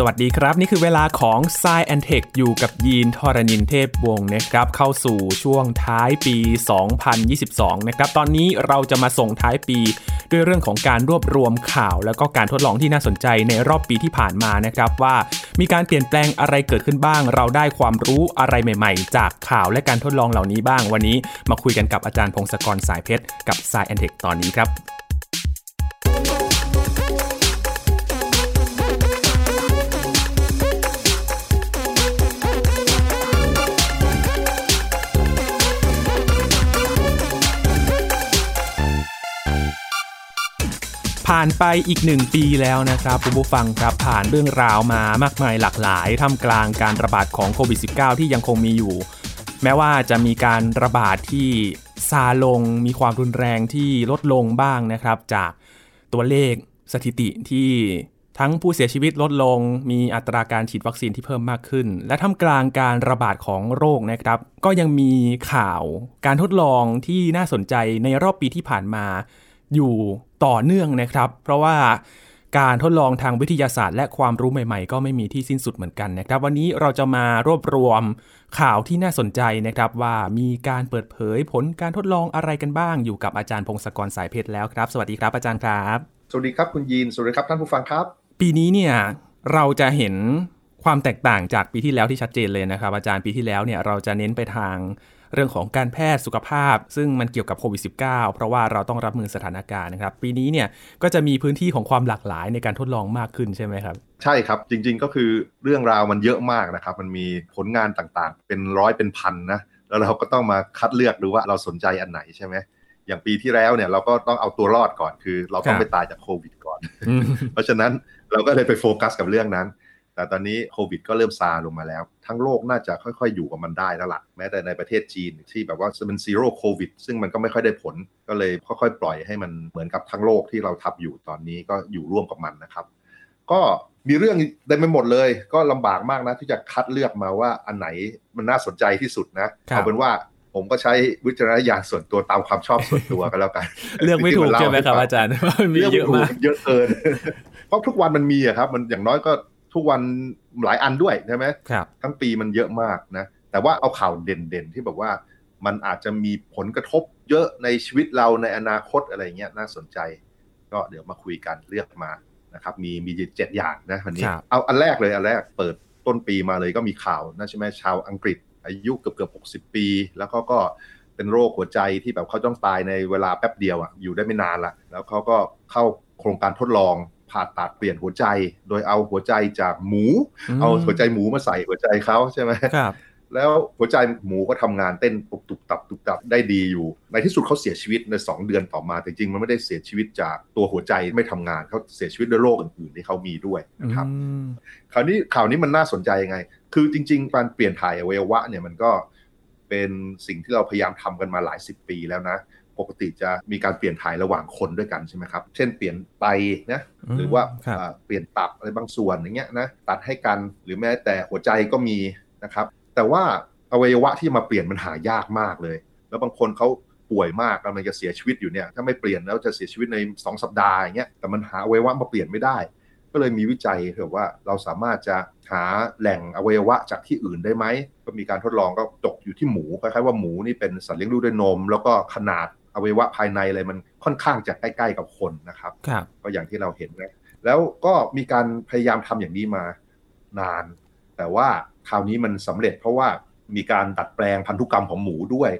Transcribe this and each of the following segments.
สวัสดีครับ นี่คือเวลาของ s ซแอนเทคอยู่กับยีนทรณินเทพวงศ์นะครับ เข้าสู่ช่วงท้ายปี 2022 นะครับ ตอนนี้เราจะมาส่งท้ายปี ด้วยเรื่องของการรวบรวมข่าว แล้วก็การทดลองที่น่าสนใจในรอบปีที่ผ่านมานะครับ ว่ามีการเปลี่ยนแปลงอะไรเกิดขึ้นบ้าง เราได้ความรู้อะไรใหม่ๆ จากข่าวและการทดลองเหล่านี้บ้าง วันนี้มาคุยกันกับอาจารย์พงศกรสายเพชรกับ s ซแอนเทคตอนนี้ครับ ผ่านไปอีกหนึ่งปีแล้วนะครับคุณผู้ฟังครับผ่านเรื่องราวมามากมายหลากหลายท่ามกลางการระบาดของโควิด -19 ที่ยังคงมีอยู่ แม้ว่าจะมีการระบาดที่ซาลง มีความรุนแรงที่ลดลงบ้างนะครับ จากตัวเลขสถิติที่ทั้งผู้เสียชีวิตลดลง มีอัตราการฉีดวัคซีนที่เพิ่มมากขึ้น และท่ามกลางการระบาดของโรคนะครับ ก็ยังมีข่าวการทดลองที่น่าสนใจในรอบปีที่ผ่านมา อยู่ต่อเนื่องนะครับ เพราะว่าการทดลองทางวิทยาศาสตร์ และความรู้ใหม่ๆ ก็ไม่มีที่สิ้นสุดเหมือนกันนะครับ วันนี้เราจะมารวบรวมข่าวที่น่าสนใจนะครับว่ามีการเปิดเผยผลการทดลองอะไรกันบ้าง อยู่กับอาจารย์พงศกรสายเพชรแล้วครับ สวัสดีครับอาจารย์ครับ สวัสดีครับคุณยีนสวัสดีครับท่านผู้ฟังครับ ปีนี้เนี่ยเราจะเห็นความแตกต่างจากปีที่แล้วที่ชัดเจนเลยนะครับ อาจารย์ปีที่แล้วเนี่ยเราจะเน้นไปทาง เรื่องของการแพทย์สุขภาพ ซึ่งมันเกี่ยวกับโควิด -19 เพราะว่าเราต้องรับมือสถานการณ์นะครับ ปีนี้เนี่ยก็จะมีพื้นที่ของความหลากหลายในการทดลองมากขึ้นใช่ไหมครับ ใช่ครับ จริง ๆ ก็คือเรื่องราวมันเยอะมากนะครับ มันมีผลงานต่างๆ เป็นร้อยเป็นพันนะแล้วเราก็ต้องมาคัดเลือกดูว่าเราสนใจอันไหนใช่ไหมอย่างปีที่แล้วเนี่ยเราก็ต้องเอาตัวรอดก่อนคือ เราต้องไม่ตายจากโควิดก่อน เพราะฉะนั้นเราก็เลยไปโฟกัสกับเรื่องนั้น แต่ตอนนี้โควิดก็เริ่มซาลงมาแล้ว ทั้งโลกน่าจะค่อยๆ อยู่กับมันได้แล้วล่ะแม้แต่ในประเทศจีนที่แบบว่าเป็น zero โควิดซึ่งมันก็ไม่ค่อยได้ผล ก็เลยค่อยๆ ปล่อยให้มันเหมือนกับทั้งโลกที่เราทับอยู่ตอนนี้ก็อยู่ร่วมกับมันนะครับ ก็มีเรื่องเต็มไปหมดเลย ก็ลำบากมากนะที่จะคัดเลือกมาว่าอันไหนมันน่าสนใจที่สุดนะเอาเป็นว่าผมก็ใช้วิจารณญาณส่วนตัวตามความชอบส่วนตัวกันแล้วกันเลือกไม่ถูกใช่ไหมครับอาจารย์มีเยอะมากเยอะเกิน เพราะทุกวันมันมีอะครับ มันอย่างน้อยก็ ทุกวันหลายอันด้วยใช่ไหมครับทั้งปีมันเยอะมากนะ แต่ว่าเอาข่าวเด่นๆที่แบบว่ามันอาจจะมีผลกระทบเยอะในชีวิตเราในอนาคตอะไรเงี้ยน่าสนใจ ก็เดี๋ยวมาคุยกันเลือกมานะครับ มีมีเจ็ดอย่างนะวันนี้ เอาอันแรกเลยอันแรกเปิดต้นปีมาเลยก็มีข่าวนะใช่ไหมชาวอังกฤษ อายุเกือบเกือบหกสิบปี แล้วเขาก็เป็นโรคหัวใจที่แบบเขาต้องตายในเวลาแป๊บเดียวอะอยู่ได้ไม่นานละแล้วเขาก็เข้าโครงการทดลอง ผ่าตัดเปลี่ยนหัวใจ โดยเอาหัวใจจากหมู เอาหัวใจหมูมาใส่หัวใจเขาใช่ไหมครับ แล้วหัวใจหมูก็ทำงานเต้นตุบตุบตับตุบตับได้ดีอยู่ ในที่สุดเขาเสียชีวิตในสองเดือนต่อมา แต่จริงมันไม่ได้เสียชีวิตจากตัวหัวใจไม่ทำงานเขาเสียชีวิตด้วยโรคอื่นๆที่เขามีด้วยนะครับคราวนี้ข่าวนี้มันน่าสนใจยังไง คือจริง ๆ การเปลี่ยนถ่ายอวัยวะเนี่ยมันก็เป็นสิ่งที่เราพยายามทำกันมาหลายสิบปีแล้วนะ ปกติจะมีการเปลี่ยนถ่ายระหว่างคนด้วยกันใช่ไหมครับ เช่นเปลี่ยนไตนะหรือว่าเปลี่ยนตับอะไรบางส่วนอย่างเงี้ยนะตัดให้กันหรือแม้แต่หัวใจก็มีนะครับ แต่ว่าอวัยวะที่มาเปลี่ยนมันหายากมากเลย แล้วบางคนเขาป่วยมากกำลังจะเสียชีวิตอยู่เนี่ยถ้าไม่เปลี่ยนแล้วจะเสียชีวิตใน 2 สัปดาห์อย่างเงี้ยแต่มันหาอวัยวะมาเปลี่ยนไม่ได้ ก็เลยมีวิจัยเผื่อว่าเราสามารถจะหาแหล่งอวัยวะจากที่อื่นได้ไหมก็มีการทดลองก็ตกอยู่ที่หมูคล้ายๆว่าหมูนี่เป็นสัตว์เลี้ยงลูกด้วยนม แล้วก็ขนาด อวัยวะภายในอะไรมันค่อนข้างจะใกล้ๆกับคนนะครับก็อย่างที่เราเห็นนะแล้วก็มีการพยายามทำอย่างนี้มานาน แต่ว่าคราวนี้มันสำเร็จเพราะว่ามีการดัดแปลงพันธุกรรมของหมูด้วย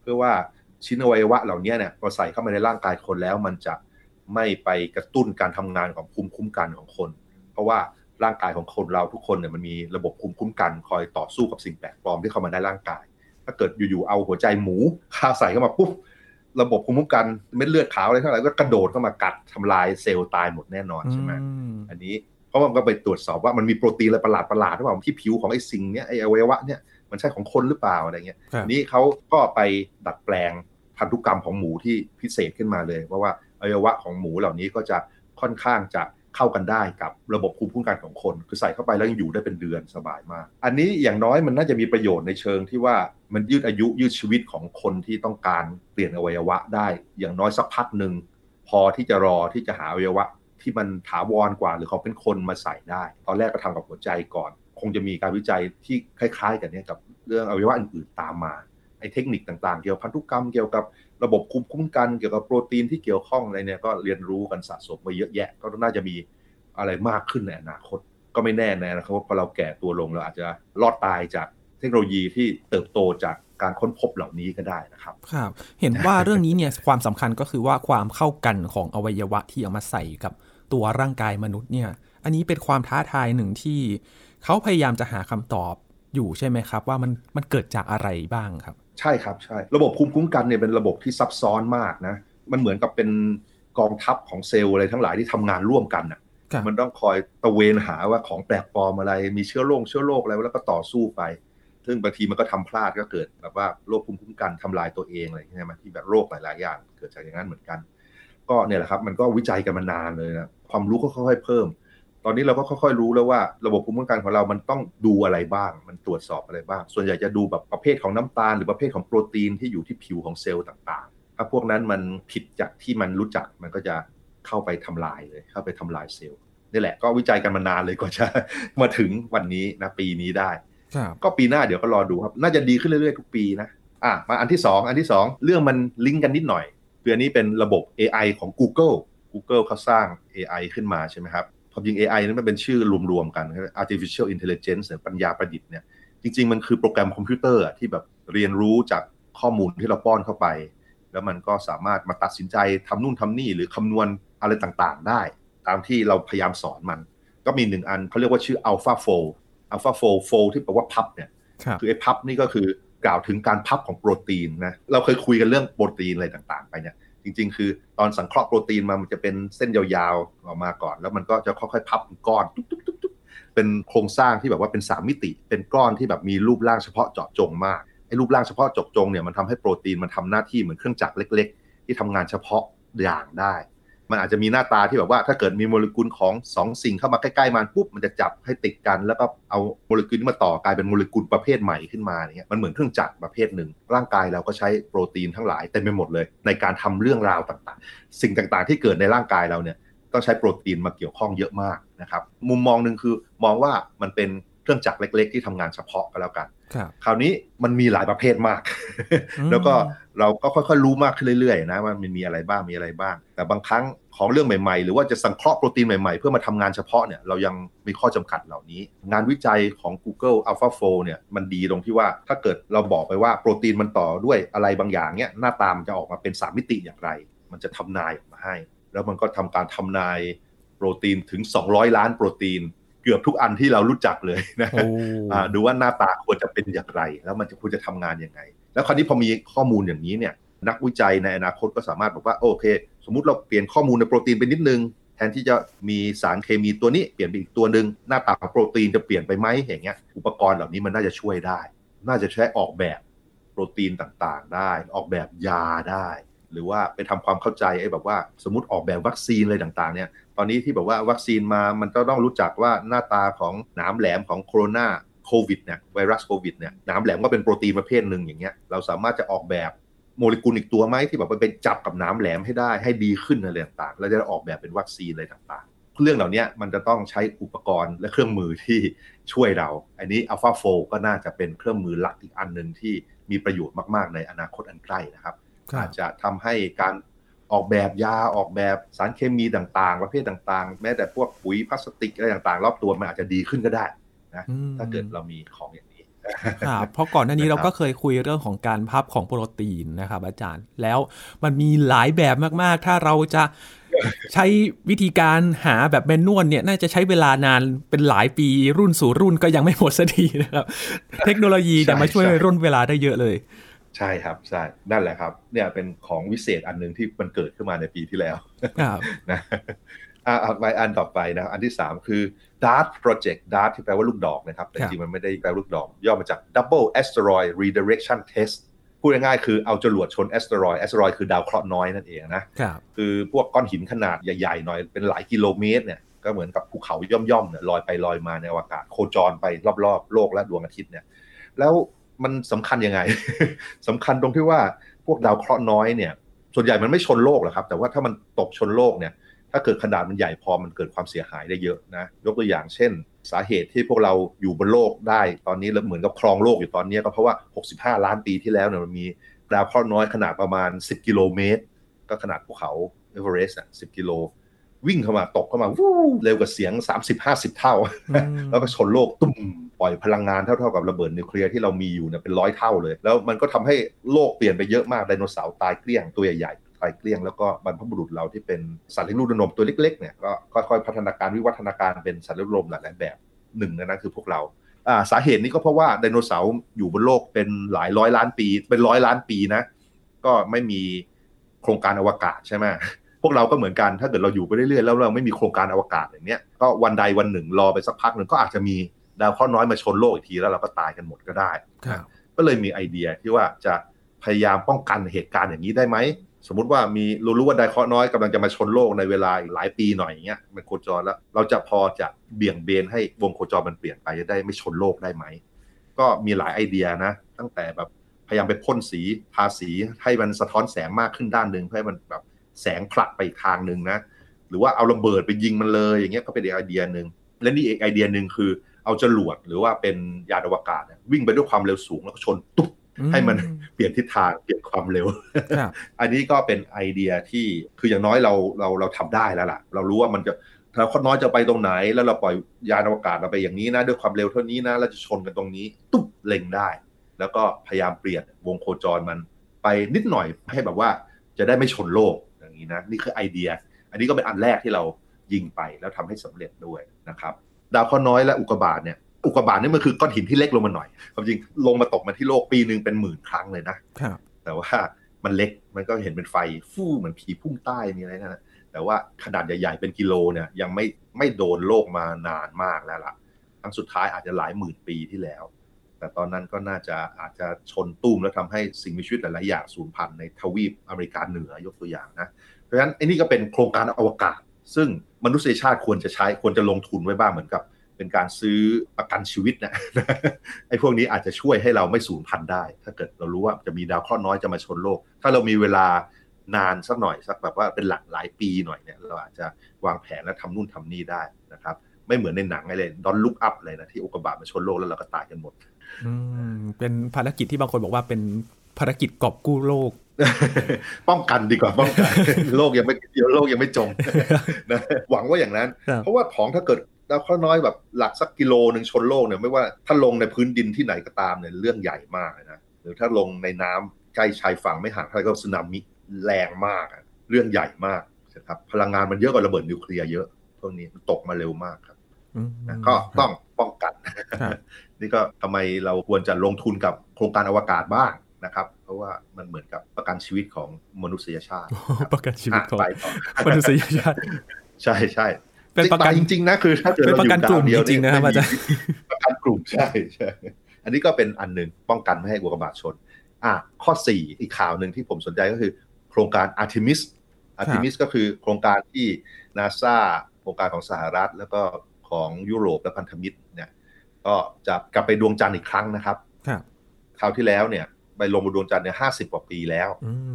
เพื่อว่าชิ้นอวัยวะเหล่านี้เนี่ยพอใส่เข้ามาในร่างกายคนแล้ว มันจะไม่ไปกระตุ้นการทำงานของภูมิคุ้มกันของคน เพราะว่าร่างกายของคนเราทุกคนเนี่ยมันมีระบบภูมิคุ้มกัน คอยต่อสู้กับสิ่งแปลกปลอมที่เข้ามาในร่างกาย ถ้าเกิดอยู่ๆเอาหัวใจหมูคาใส่เข้ามาปุ๊บ ระบบภูมิคุ้มกันเม็ดเลือดขาวอะไรทั้งหลายก็กระโดดเข้ามากัดทำลายเซลล์ตายหมดแน่นอนใช่ไหมอันนี้เพราะว่ามันก็ไปตรวจสอบว่ามันมีโปรตีนอะไรประหลาดประหลาดหรือเปล่าที่ผิวของไอ้สิ่งเนี้ยไอ้อวัยวะเนี่ยมันใช่ของคนหรือเปล่าอะไรเงี้ยนี้เขาก็ไปดัดแปลงพันธุกรรมของหมูที่พิเศษขึ้นมาเลย เพราะว่าอวัยวะของหมูเหล่านี้ก็จะค่อนข้างจะ เข้ากันได้กับระบบภูมิคุ้มกันของคน คือใส่เข้าไปแล้วยังอยู่ได้เป็นเดือนสบายมาก อันนี้อย่างน้อยมันน่าจะมีประโยชน์ในเชิงที่ว่ามันยืดอายุยืดชีวิตของคนที่ต้องการเปลี่ยนอวัยวะได้ อย่างน้อยสักพักหนึ่งพอที่จะรอที่จะหาอวัยวะที่มันถาวรกว่าหรือเขาเป็นคนมาใส่ได้ ตอนแรกก็ทำกับหัวใจก่อน คงจะมีการวิจัยที่คล้าย ๆ กันเนี่ยกับเรื่องอวัยวะอื่นๆตามมา ไอ้เทคนิคต่างๆ เกี่ยวกับพันธุกรรมเกี่ยวกับระบบคุมคุ้มกันเกี่ยวกับโปรตีนที่เกี่ยวข้องอะไรเนี่ยก็เรียนรู้กันสะสมมาเยอะแยะ ก็น่าจะมีอะไรมากขึ้นในอนาคต ก็ไม่แน่นะครับว่าพอเราแก่ตัวลงเราอาจจะรอดตายจากเทคโนโลยีที่เติบโตจากการค้นพบเหล่านี้ก็ได้นะครับครับ เห็นว่าเรื่องนี้เนี่ยความสำคัญก็คือว่าความเข้ากันของอวัยวะที่เอามาใส่กับตัวร่างกายมนุษย์เนี่ย อันนี้เป็นความท้าทายหนึ่งที่เขาพยายามจะหาคำตอบ อยู่ใช่ไหมครับ ว่ามันมันเกิดจากอะไรบ้างครับ ใช่ครับใช่ระบบภูมิคุ้มกันเนี่ยเป็นระบบที่ซับซ้อนมากนะ มันเหมือนกับเป็นกองทัพของเซลล์อะไรทั้งหลายที่ทำงานร่วมกันอะมันต้องคอยตะเวนหาว่าของแปลกปลอมอะไร มีเชื้อโรคเชื้อโรคอะไรแล้วก็ต่อสู้ไป ซึ่งบางทีมันก็ทำพลาดก็เกิดแบบว่าโรคภูมิคุ้มกันทำลายตัวเองอะไรใช่ไหมที่แบบโรคหลายๆอย่าง เกิดจากอย่างนั้นเหมือนกัน ก็เนี่ยแหละครับ มันก็วิจัยกันมานานเลยนะความรู้ก็ค่อยๆเพิ่ม ตอนนี้เราก็ค่อยๆรู้แล้วว่าระบบภูมิคุ้มกันของเรามันต้องดูอะไรบ้าง มันตรวจสอบอะไรบ้าง ส่วนใหญ่จะดูแบบประเภทของน้ำตาลหรือประเภทของโปรตีนที่อยู่ที่ผิวของเซลล์ต่างๆ ถ้าพวกนั้นมันผิดจากที่มันรู้จักมันก็จะเข้าไปทำลายเลย เข้าไปทำลายเซลล์นี่แหละก็วิจัยกันมานานเลยกว่าจะมาถึงวันนี้นะปีนี้ได้ก็ปีหน้าเดี๋ยวก็รอดูครับ น่าจะดีขึ้นเรื่อยๆทุกปีนะอะมาอันที่ 2 อันที่ 2 เรื่องมันลิงก์กันนิดหน่อยคืออันนี้เป็นระบบ AI ของ Google Google เขาสร้าง AI ขึ้นมาใช่ไหมครับ ความจริง AI นั้นมันเป็นชื่อรวมๆกัน artificial intelligence ปัญญาประดิษฐ์เนี่ยจริง ๆ มันคือโปรแกรมคอมพิวเตอร์ที่แบบเรียนรู้จากข้อมูลที่เราป้อนเข้าไป แล้วมันก็สามารถมาตัดสินใจทำนู่นทำนี่หรือคำนวณอะไรต่างๆ ได้ ตามที่เราพยายามสอนมัน ก็มีหนึ่งอันเขาเรียกว่าชื่อ AlphaFold AlphaFold fold ที่แปลว่าพับเนี่ยคือไอ้พับนี่ก็คือกล่าวถึงการพับของโปรตีนนะเราเคยคุยกันเรื่องโปรตีนอะไรต่างๆ ไปเนี่ย จริง ๆ คือตอนสังเคราะห์โปรตีนมามันจะเป็นเส้นยาวๆออกมาก่อน แล้วมันก็จะค่อยๆพับเป็นก้อนตุ๊บๆๆเป็นโครงสร้างที่แบบว่าเป็นสามิติ เป็นก้อนที่แบบมีรูปร่างเฉพาะเจาะจงมากไอ้รูปร่างเฉพาะเจาะจงเนี่ยมันทำให้โปรตีนมันทำหน้าที่เหมือนเครื่องจักรเล็ก ๆ ที่ทำงานเฉพาะอย่างได้ มันอาจจะมีหน้าตาที่แบบว่าถ้าเกิดมีโมเลกุลของ2สิ่งเข้ามาใกล้ๆมันปุ๊บมันจะจับให้ติดกัน แล้วก็เอาโมเลกุลนี้มาต่อกลายเป็นโมเลกุลประเภทใหม่ขึ้นมาเนี่ยมันเหมือนเครื่องจักรประเภทหนึ่ง ร่างกายเราก็ใช้โปรตีนทั้งหลายเต็มไปหมดเลย ในการทำเรื่องราวต่างๆ สิ่งต่างๆ ที่เกิดในร่างกายเราเนี่ยต้องใช้โปรตีนมาเกี่ยวข้องเยอะมากนะครับมุมมองหนึ่งคือมองว่ามันเป็นเครื่องจักรเล็ก ๆ ที่ทำงานเฉพาะก็แล้วกัน คราวนี้มันมีหลายประเภทมาก แล้วก็เราก็ค่อยๆรู้มากขึ้นเรื่อยๆนะว่ามันมีอะไรบ้างมีอะไรบ้าง แต่บางครั้งของเรื่องใหม่ๆ หรือว่าจะสังเคราะห์โปรตีนใหม่ๆ เพื่อมาทำงานเฉพาะเนี่ยเรายังมีข้อจำกัดเหล่านี้ งานวิจัยของ Google AlphaFold เนี่ยมันดีตรงที่ว่าถ้าเกิดเราบอกไปว่าโปรตีนมันต่อด้วยอะไรบางอย่างเนี่ยหน้าตามนจะออกมาเป็น 3 มิติอย่างไร มันจะทำนายออกมาให้ แล้วมันก็ทำการทำนายโปรตีนถึง 200 ล้านโปรตีน เกือบทุกอันที่เรารู้จักเลยนะดูว่าหน้าตาควรจะเป็นอย่างไร แล้วมันจะควรจะทำงานยังไง แล้วคราวนี้พอมีข้อมูลอย่างนี้เนี่ย นักวิจัยในอนาคตก็สามารถบอกว่าโอเค สมมุติเราเปลี่ยนข้อมูลในโปรตีนไปนิดนึง แทนที่จะมีสารเคมีตัวนี้เปลี่ยนไปอีกตัวหนึ่งหน้าตาของโปรตีนจะเปลี่ยนไปไหมอย่างเงี้ย อุปกรณ์เหล่านี้มันน่าจะช่วยได้ น่าจะใช้ออกแบบโปรตีนต่างๆ ได้ ออกแบบยาได้ หรือว่าไปทำความเข้าใจไอ้แบบว่า สมมติออกแบบวัคซีนอะไรต่างๆเนี่ย ตอนนี้ที่แบบว่าวัคซีนมามันก็ต้องรู้จักว่าหน้าตาของหนามแหลมของโคโรนาโควิดเนี่ยไวรัสโควิดเนี่ยหนามแหลมก็เป็นโปรตีนประเภทหนึ่งอย่างเงี้ยเราสามารถจะออกแบบโมเลกุลอีกตัวไหมที่แบบไปจับกับหนามแหลมให้ได้ให้ดีขึ้นอะไรต่างๆแล้วจะออกแบบเป็นวัคซีนอะไรต่างๆ เรื่องเหล่านี้มันจะต้องใช้อุปกรณ์และเครื่องมือที่ช่วยเรา อันนี้ AlphaFold ก็น่าจะเป็นเครื่องมือหลักอีกอันหนึ่งที่มีประโยชน์มากๆในอนาคตอันใกล้นะครับอาจจะทำให้การ ออกแบบยาออกแบบสารเคมีต่างๆ ประเภทต่างๆ แม้แต่พวกปุ๋ยพลาสติกอะไรต่างๆ รอบตัวมันอาจจะดีขึ้นก็ได้นะถ้าเกิดเรามีของอย่างนี้ครับเพราะก่อนหน้านี้เราก็เคยคุยเรื่องของการพับของโปรตีนนะครับอาจารย์ แล้วมันมีหลายแบบมากๆ ถ้าเราจะใช้วิธีการหาแบบแมนนวลเนี่ย น่าจะใช้เวลานานเป็นหลายปีรุ่นสู่รุ่นก็ยังไม่หมดสักทีนะครับ เทคโนโลยีจะมาช่วยร่นเวลาได้เยอะเลย ใช่ครับใช่นั่นแหละครับ เนี่ยเป็นของวิเศษอันหนึ่งที่มันเกิดขึ้นมาในปีที่แล้วนะอ่าไปอันต่อไปนะ อันที่3คือ DART Project DART ที่แปลว่าลูกดอกนะครับ แต่จริงมันไม่ได้แปลลูกดอก ย่อมาจาก Double Asteroid Redirection Test พูดง่ายๆคือเอาจรวดชน asteroid asteroid คือดาวเคราะห์น้อยนั่นเองนะคือพวกก้อนหินขนาดใหญ่ๆหน่อยเป็นหลายกิโลเมตรเนี่ยก็เหมือนกับภูเขาย่อมๆเนี่ยลอยไปลอยมาในอวกาศโคจรไปรอบๆ โลกและดวงอาทิตย์เนี่ยแล้ว มันสำคัญยังไงสำคัญตรงที่ว่าพวกดาวเคราะห์น้อยเนี่ย ส่วนใหญ่มันไม่ชนโลกหรอกครับ แต่ว่าถ้ามันตกชนโลกเนี่ย ถ้าเกิดขนาดมันใหญ่พอมันเกิดความเสียหายได้เยอะนะ ยกตัวอย่างเช่น สาเหตุที่พวกเราอยู่บนโลกได้ตอนนี้เราเหมือนกับครองโลกอยู่ตอนนี้ก็เพราะว่า 65 ล้านปีที่แล้วเนี่ยมันมีดาวเคราะห์น้อยขนาดประมาณ 10 กิโลเมตร ก็ขนาดภูเขาเอเวอเรสต์อะ10 กิโลวิ่งเข้ามาตกเข้ามาวู้เร็วกว่าเสียง 30-50 เท่า แล้วก็ชนโลกตุ้ม ปล่อยพลังงานเท่าๆกับระเบิดนิวเคลียร์ที่เรามีอยู่เนี่ยเป็นร้อยเท่าเลย แล้วมันก็ทำให้โลกเปลี่ยนไปเยอะมากไดโนเสาร์ตายเกลี้ยงตัวใหญ่ๆตายเกลี้ยงแล้วก็บรรพบุรุษเราที่เป็นสัตว์เลี้ยงลูกด้วยนมตัวเล็กๆเนี่ยก็ค่อยๆพัฒนาการวิวัฒนาการเป็นสัตว์เลี้ยงลมหลายๆแบบหนึ่งนนั้นคือพวกเราอ่าสาเหตุนี้ก็เพราะว่าไดโนเสาร์อยู่บนโลกเป็นหลายร้อยล้านปี เป็นร้อยล้านปีนะ ก็ไม่มีโครงการอวกาศใช่ไหมพวกเราก็เหมือนกันถ้าเกิดเราอยู่ไปเรื่อยๆแล้วเราไม่มีโครงการอวกาศอย่างเนี้ยก็วันใดวันหนึ่งรอไปสักพักหนึ่งก็อาจจะมี ดาวเคราะห์น้อยมาชนโลกอีกทีแล้วเราก็ตายกันหมดก็ได้ก็เลยมีไอเดียที่ว่าจะพยายามป้องกันเหตุการณ์อย่างนี้ได้ไหมสมมุติว่ามีรู้รู้ว่าดาวเคราะห์น้อยกำลังจะมาชนโลกในเวลาอีกหลายปีหน่อยอย่างเงี้ยมันโคจรแล้ว เราจะพอจะเบี่ยงเบนให้วงโคจรมันเปลี่ยนไปจะได้ไม่ชนโลกได้ไหม ก็มีหลายไอเดียนะ ตั้งแต่แบบพยายามไปพ่นสีทาสีให้มันสะท้อนแสงมากขึ้นด้านหนึ่งเพื่อให้มันแบบแสงผลักไปอีกทางหนึ่งนะ หรือว่าเอาระเบิดไปยิงมันเลยอย่างเงี้ยก็เป็นอีกไอเดียหนึ่งและนี่อีกไอเดียหนึ่งคือ เอาจรวดหรือว่าเป็นยานอวกาศวิ่งไปด้วยความเร็วสูงแล้วก็ชนตุ๊บให้มันเปลี่ยนทิศทางเปลี่ยนความเร็ว อันนี้ก็เป็นไอเดียที่คืออย่างน้อยเราเราเราทำได้แล้วล่ะ เรารู้ว่ามันจะเราคนน้อยจะไปตรงไหน แล้วเราปล่อยยานอวกาศเราไปอย่างนี้นะด้วยความเร็วเท่านี้นะเราจะชนกันตรงนี้ ตุ๊บเล็งได้ แล้วก็พยายามเปลี่ยนวงโคจรมันไปนิดหน่อยให้แบบว่าจะได้ไม่ชนโลกอย่างนี้นะนี่คือไอเดีย อันนี้ก็เป็นอันแรกที่เรายิงไปแล้วทำให้สำเร็จด้วยนะครับ ดาวเคราะห์น้อยและอุกกาบาตเนี่ยอุกกาบาตนี่มันคือก้อนหินที่เล็กลงมาหน่อยความจริงลงมาตกมาที่โลกปีหนึ่งเป็นหมื่นครั้งเลยนะแต่ว่ามันเล็กมันก็เห็นเป็นไฟฟู่เหมือนผีพุ่งใต้มีอะไรนะแต่ว่าขนาดใหญ่ๆเป็นกิโลเนี่ยยังไม่ไม่โดนโลกมานานมากแล้วล่ะครั้งสุดท้ายอาจจะหลายหมื่นปีที่แล้ว แต่ตอนนั้นก็น่าจะอาจจะชนตุ้มแล้วทำให้สิ่งมีชีวิตหลายๆอย่างสูญพันธุ์ในทวีปอเมริกาเหนือยกตัวอย่างนะ เพราะฉะนั้นไอ้นี่ก็เป็นโครงการอวกาศ ซึ่งมนุษยชาติควรจะใช้ควรจะลงทุนไว้บ้างเหมือนกับ เป็นการซื้อประกันชีวิตนะไอ้พวกนี้อาจจะช่วยให้เราไม่สูญพันธุ์ได้ ถ้าเกิดเรารู้ว่าจะมีดาวเคราะห์น้อยจะมาชนโลก ถ้าเรามีเวลานานสักหน่อยสักแบบว่าเป็นหลักหลายปีหน่อยเนี่ยเราอาจจะวางแผนและทำนู่นทำนี่ได้นะครับไม่เหมือนในหนังอะไรดอนลุกอัพเลยนะที่อุกกาบาตมาชนโลกแล้วเราก็ตายกันหมดอืมเป็นภารกิจที่บางคนบอกว่าเป็นภารกิจกอบกู้โลก ป้องกันดีกว่าป้องกันโลกยังไม่เดียวโลกยังไม่จมนะหวังว่าอย่างนั้น เพราะว่าของถ้าเกิดดาวเคราะห์น้อยแบบหลักสักกิโลหนึ่งชนโลกเนี่ยไม่ว่าถ้าลงในพื้นดินที่ไหนก็ตามเนี่ยเรื่องใหญ่มากนะหรือถ้าลงในน้ำใกล้ชายฝั่งไม่ห่างเท่าไหร่ก็สึนามิแรงมากเรื่องใหญ่มากนะครับพลังงานมันเยอะกว่าระเบิดนิวเคลียร์เยอะพวกนี้มันตกมาเร็วมากครับก็ต้องป้องกัน นี่ก็ทำไมเราควรจะลงทุนกับโครงการอวกาศบ้าง นะครับ เพราะว่ามันเหมือนกับประกันชีวิตของมนุษยชาติ ประกันชีวิตของมนุษยชาติ ใช่ใช่เป็นประกันจริงๆนะคือถ้าเกิดเราอยู่ดาวเดียวจริงๆนะครับอาจารย์ประกันกลุ่มใช่ใช่อันนี้ก็เป็นอันหนึ่งป้องกันไม่ให้อุกกาบาตชน อะข้อสี่อีกข่าวหนึ่งที่ผมสนใจก็คือ โครงการอาร์ทิมิสอาร์ทิมิสก็คือโครงการที่นาซาโครงการของสหรัฐ แล้วก็ของยุโรปและพันธมิตรเนี่ย ก็จะกลับไปดวงจันทร์อีกครั้งนะครับคราวที่แล้วเนี่ย ไปลงบนดวงจันทร์เนี่ยห้าสิบกว่าปีแล้ว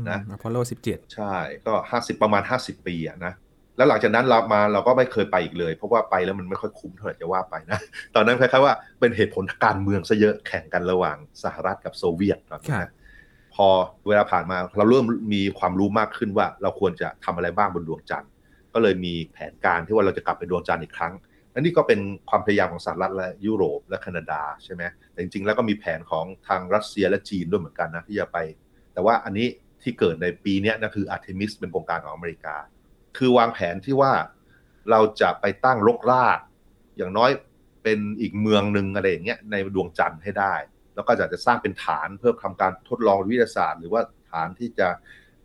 นะอพอลโลสิบเจ็ดใช่ก็ห้าสิบประมาณห้าสิบปีอะนะแล้วหลังจากนั้นเรามาเราก็ไม่เคยไปอีกเลย เพราะว่าไปแล้วมันไม่ค่อยคุ้มเท่าไหร่จะว่าไปนะ ตอนนั้นคล้ายๆว่าเป็นเหตุผลการเมืองซะเยอะแข่งกันระหว่างสหรัฐกับโซเวียตตอนนี้นะพอเวลาผ่านมาเราเริ่มมีความรู้มากขึ้นว่าเราควรจะทำอะไรบ้างบนดวงจันทร์ ก็เลยมีแผนการที่ว่าเราจะกลับไปดวงจันทร์อีกครั้ง และนี่ก็เป็นความพยายามของสหรัฐและยุโรปและแคนาดาใช่ไหมแต่จริงๆ แล้วก็มีแผนของทางรัสเซียและจีนด้วยเหมือนกันนะที่จะไป แต่ว่าอันนี้ที่เกิดในปีนี้นะคืออาร์เทมิสเป็นโครงการของอเมริกา คือวางแผนที่ว่าเราจะไปตั้งรกรากอย่างน้อยเป็นอีกเมืองหนึ่งอะไรอย่างเงี้ยในดวงจันทร์ให้ได้ แล้วก็จะจะสร้างเป็นฐานเพื่อทำการทดลองวิทยาศาสตร์ หรือว่าฐานที่จะ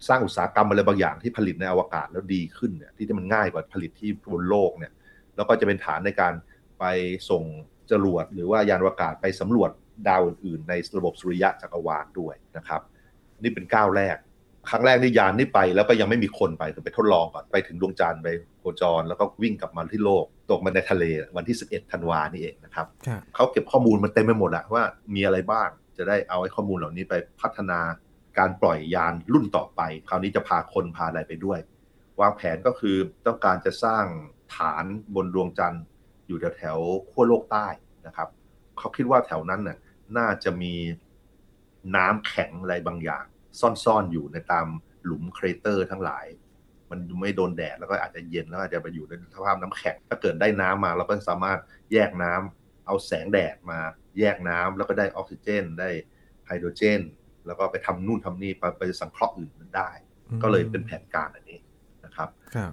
สร้างอุตสาหกรรมอะไรบางอย่างที่ผลิตในอวกาศแล้วดีขึ้นเนี่ยที่มันง่ายกว่าผลิตที่บนโลกเนี่ย แล้วก็จะเป็นฐานในการไปส่งจรวดหรือว่ายานอวกาศไปสำรวจดาวอื่นๆ ในระบบสุริยะจักรวาลด้วยนะครับ นี่เป็นก้าวแรก ครั้งแรกนี่ยานนี่ไปแล้วก็ยังไม่มีคนไปคือไปทดลองก่อนไปถึงดวงจันทร์ไปโคจร แล้วก็วิ่งกลับมาที่โลก ตกมาในทะเลวันที่ 11ธันวานี่เองนะครับเขาเก็บข้อมูลมันเต็มไปหมดอะว่ามีอะไรบ้างจะได้เอาไอ้ข้อมูลเหล่านี้ไปพัฒนาการปล่อยยานรุ่นต่อไป คราวนี้จะพาคนพาอะไรไปด้วย วางแผนก็คือต้องการจะสร้าง ฐานบนดวงจันทร์ อยู่แถวๆขั้วโลกใต้นะครับ เขาคิดว่าแถวนั้นน่ะน่าจะมีน้ำแข็งอะไรบางอย่าง ซ่อนๆอยู่ในตามหลุมเครเตอร์ทั้งหลาย มันไม่โดนแดดแล้วก็อาจจะเย็นแล้วอาจจะไปอยู่ในสภาพน้ำแข็ง ถ้าเกิดได้น้ำมาเราก็สามารถแยกน้ำเอาแสงแดดมาแยกน้ำแล้วก็ได้ออกซิเจน ได้ไฮโดรเจน แล้วก็ไปทำนู่นทำนี่ไปไปสังเคราะห์อื่นได้ ก็เลยเป็นแผนการอันนี้ นะครับ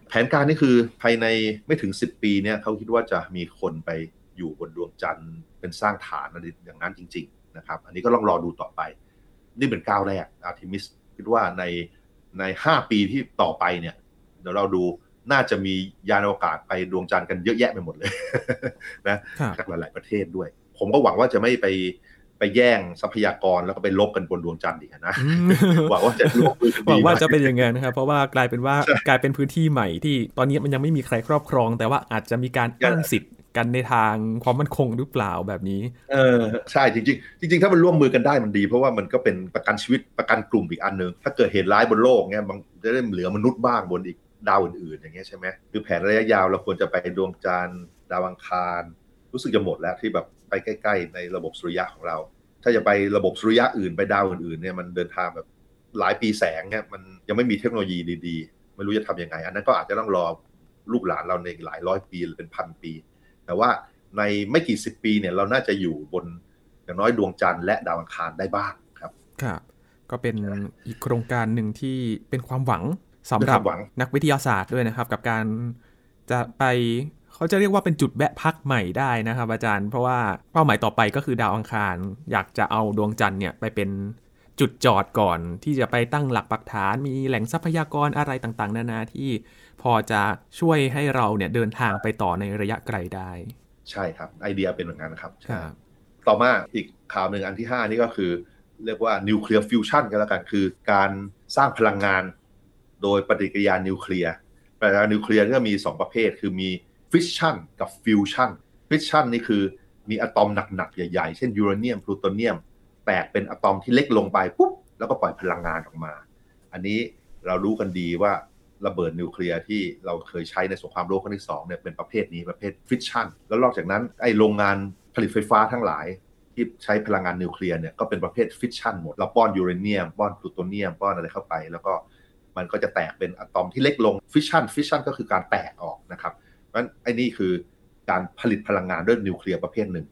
แผนการนี่คือภายในไม่ถึง 10 ปีเนี่ยเขาคิดว่าจะมีคนไปอยู่บนดวงจันทร์เป็นสร้างฐานอะไรอย่างนั้นจริง ๆ นะครับ อันนี้ก็ต้องรอดูต่อไป นี่เป็นก้าวแรกอาร์ทิมิสคิดว่าในใน 5 ปีที่ต่อไปเนี่ย เดี๋ยวเราดูน่าจะมียานอวกาศไปดวงจันทร์กันเยอะแยะไปหมดเลยนะจากหลาย ๆ ประเทศด้วย ผมก็หวังว่าจะไม่ไป ไปแย่งทรัพยากรแล้วก็ไปรบกันบนดวงจันทร์อีกนะหวังว่าจะร่วมมือกันหวังว่าจะเป็นอย่างนั้นนะครับ เพราะว่ากลายเป็นว่ากลายเป็นพื้นที่ใหม่ที่ตอนนี้มันยังไม่มีใครครอบครอง แต่ว่าอาจจะมีการอ้างสิทธิ์กันในทางความมั่นคงหรือเปล่าแบบนี้ เออใช่จริงๆจริง ๆ ถ้ามันร่วมมือกันได้มันดี เพราะว่ามันก็เป็นประกันชีวิตประกันกลุ่มอีกอันหนึ่งถ้าเกิดเหตุร้ายบนโลกเงี้ยมันจะได้เหลือมนุษย์บ้างบนอีกดาวอื่นๆ อย่างเงี้ยใช่ไหมคือแผนระยะยาวเราควรจะไปดวงจันทร์ดาวอังคาร รู้สึกจะหมดแล้วที่แบบ ไปใกล้ ๆ ในระบบสุริยะของเรา ถ้าจะไประบบสุริยะอื่นไปดาวอื่นๆเนี่ยมันเดินทางแบบหลายปีแสงเนี่ยมันยังไม่มีเทคโนโลยีดีๆ ไม่รู้จะทํำยังไง อันนั้นก็อาจจะต้องรอลูกหลานเราในหลายร้อยปีหรือเป็นพันปี แต่ว่าในไม่กี่สิบปีเนี่ยเราน่าจะอยู่บนอย่างน้อยดวงจันทร์และดาวอังคารได้บ้างครับครับก็เป็นอีกโครงการหนึ่งที่เป็นความหวังสำหรับนักวิทยาศาสตร์ด้วยนะครับ กับการจะไป เขาจะเรียกว่าเป็นจุดแวะพักใหม่ได้นะครับ อาจารย์ เพราะว่าเป้าหมายต่อไปก็คือดาวอังคาร อยากจะเอาดวงจันทร์เนี่ยไปเป็นจุดจอดก่อน ที่จะไปตั้งหลักปักฐาน มีแหล่งทรัพยากรอะไรต่างๆ นานาที่พอจะช่วยให้เราเนี่ยเดินทางไปต่อในระยะไกลได้ ใช่ครับ ไอเดียเป็นแบบนั้นครับต่อมาอีกข่าวหนึ่งอันที่ 5 นี่ก็คือ เรียกว่านิวเคลียร์ฟิวชันกันแล้วกันคือการสร้างพลังงาน โดยปฏิกิริยานิวเคลียร์ปฏิกิริยานิวเคลียร์ก็มี 2 ประเภท คือมี ฟิชชันกับฟิวชันฟิชชันนี่คือมีอะตอมหนักๆ ใหญ่ๆ เช่นยูเรเนียมพลูโตเนียม แตกเป็นอะตอมที่เล็กลงไปปุ๊บ แล้วก็ปล่อยพลังงานออกมา อันนี้เรารู้กันดีว่าระเบิดนิวเคลียร์ที่เราเคยใช้ในสงครามโลกครั้งที่2เนี่ยเป็นประเภทนี้ประเภทฟิชชันแล้วนอกจากนั้นไอ้โรงงานผลิตไฟฟ้าทั้งหลายที่ใช้พลังงานนิวเคลียร์เนี่ยก็เป็นประเภทฟิชชันหมด เราป้อนยูเรเนียม ป้อนพลูโตเนียม ป้อนอะไรเข้าไป แล้วก็มันก็จะแตกเป็นอะตอมที่เล็กลงฟิชชันฟิชชันก็คือการแตกออกนะครับ นั้นไอ้นี่คือการผลิตพลังงานด้วยนิวเคลียร์ประเภทหนึ่ง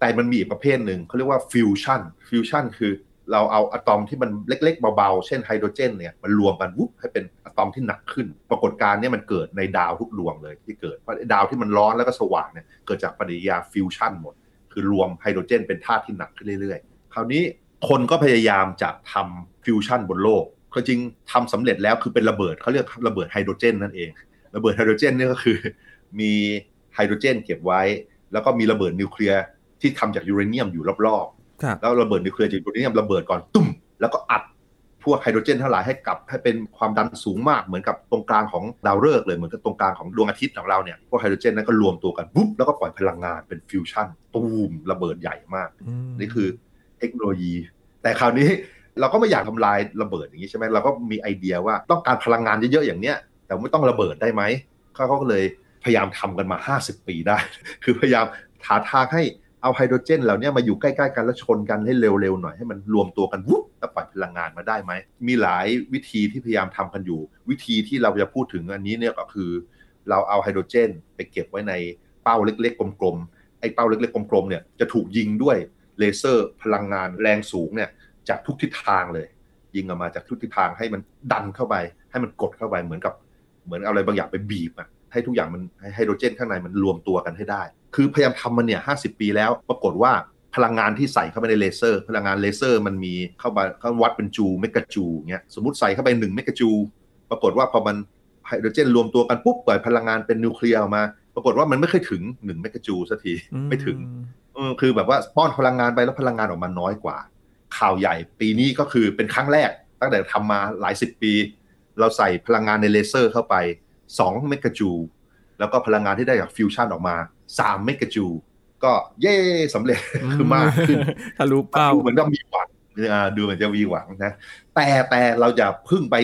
แต่มันมีอีกประเภทหนึ่งเขาเรียกว่าฟิวชั่นฟิวชั่นคือเราเอาอะตอมที่มันเล็ก ๆ เบา ๆ เช่นไฮโดรเจนเนี่ยมันรวมกันวุบให้เป็นอะตอมที่หนักขึ้น ปรากฏการณ์นี้มันเกิดในดาวทุกดวงเลยที่เกิดเพราะดาวที่มันร้อนแล้วก็สว่างเนี่ยเกิดจากปฏิกิริยาฟิวชั่นหมด คือรวมไฮโดรเจนเป็นธาตุที่หนักขึ้นเรื่อยๆ คราวนี้คนก็พยายามจะทำฟิวชั่นบนโลกก็จริงทำสำเร็จแล้วคือเป็นระเบิดเขาเรียกระเบิดไฮโดรเจนนั่นเอง ระเบิดไฮโดรเจนนี่ก็คือ มีไฮโดรเจน เก็บไว้ แล้วก็มีระเบิดนิวเคลียร์ที่ทำจากยูเรเนียมอยู่รอบๆแล้วระเบิดนิวเคลียร์จากยูเรเนียมระเบิดก่อนตุ้มแล้วก็อัดพวกไฮโดรเจนทั้งหลายให้กลับให้เป็นความดันสูงมากเหมือนกับตรงกลางของดาวฤกษ์เลยเหมือนกับตรงกลางของดวงอาทิตย์ของเราเนี่ยพวกไฮโดรเจนนั้นก็รวมตัวกันปุ๊บแล้วก็ปล่อยพลังงานเป็นฟิวชั่นตูมระเบิดใหญ่มาก นี่คือเทคโนโลยี แต่คราวนี้เราก็ไม่อยากทำลายระเบิดอย่างนี้ใช่ไหมเราก็มีไอเดียว่าต้องการพลังงานเยอะๆอย่างเนี้ย แต่ไม่ต้องระเบิดได้ไหมเขาก็เลยพยายามทำกันมา 50 ปีได้ คือพยายามหาทางให้เอาไฮโดรเจนเหล่านี้มาอยู่ใกล้ๆกันแล้วชนกันให้เร็วๆหน่อยให้มันรวมตัวกันวุบแล้วปล่อยพลังงานมาได้ไหม มีหลายวิธีที่พยายามทำกันอยู่ วิธีที่เราจะพูดถึงอันนี้เนี่ยก็คือ เราเอาไฮโดรเจน ไปเก็บไว้ในเป้าเล็ก ๆ กลมๆ ไอ้เป้าเล็ก ๆ กลมๆ เนี่ยจะถูกยิงด้วยเลเซอร์พลังงานแรงสูงเนี่ยจากทุกทิศทางเลย ยิงออกมาจากทุกทิศทางให้มันดันเข้าไป ให้มันกดเข้าไปเหมือนกับ เหมือนอะไรบางอย่างไปบีบอะให้ทุกอย่างมันไฮโดรเจนข้างในมันรวมตัวกันให้ได้ คือพยายามทำมันเนี่ยห้าปีแล้ว ปรากฏว่าพลังงานที่ใส่เข้าไปในเลเซอร์ พลังงานเลเซอร์มันมีเข้ามาเขาวัดเป็นจูล เมกะจูลเงี้ยสมมติใส่เข้าไป1เมกะจูล ปรากฏว่าพอมันไฮโดรเจนรวมตัวกันปุ๊บปล่อยพลังงานเป็นนิวเคลียร์ออกมา ปรากฏว่ามันไม่เคยถึง1เมกะจูลสักทีไม่ถึงคือแบบว่าป้อนพลังงานไปแล้วพลังงานออกมาน้อยกว่า ข่าวใหญ่ปีนี้ก็คือเป็นครั้งแรกตั้งแต่ทำมาหลายสิบปี เราใส่พลังงานในเลเซอร์เข้าไป2เมกะจูลแล้วก็พลังงานที่ได้จากฟิวชั่นออกมา3เมกะจูล ก็เย่สำเร็จคือมากขึ้นทะลุเป้าเหมือนก็มีหวังดูเหมือนจะมีหวังนะ แต่แต่เราอย่าเพิ่งไป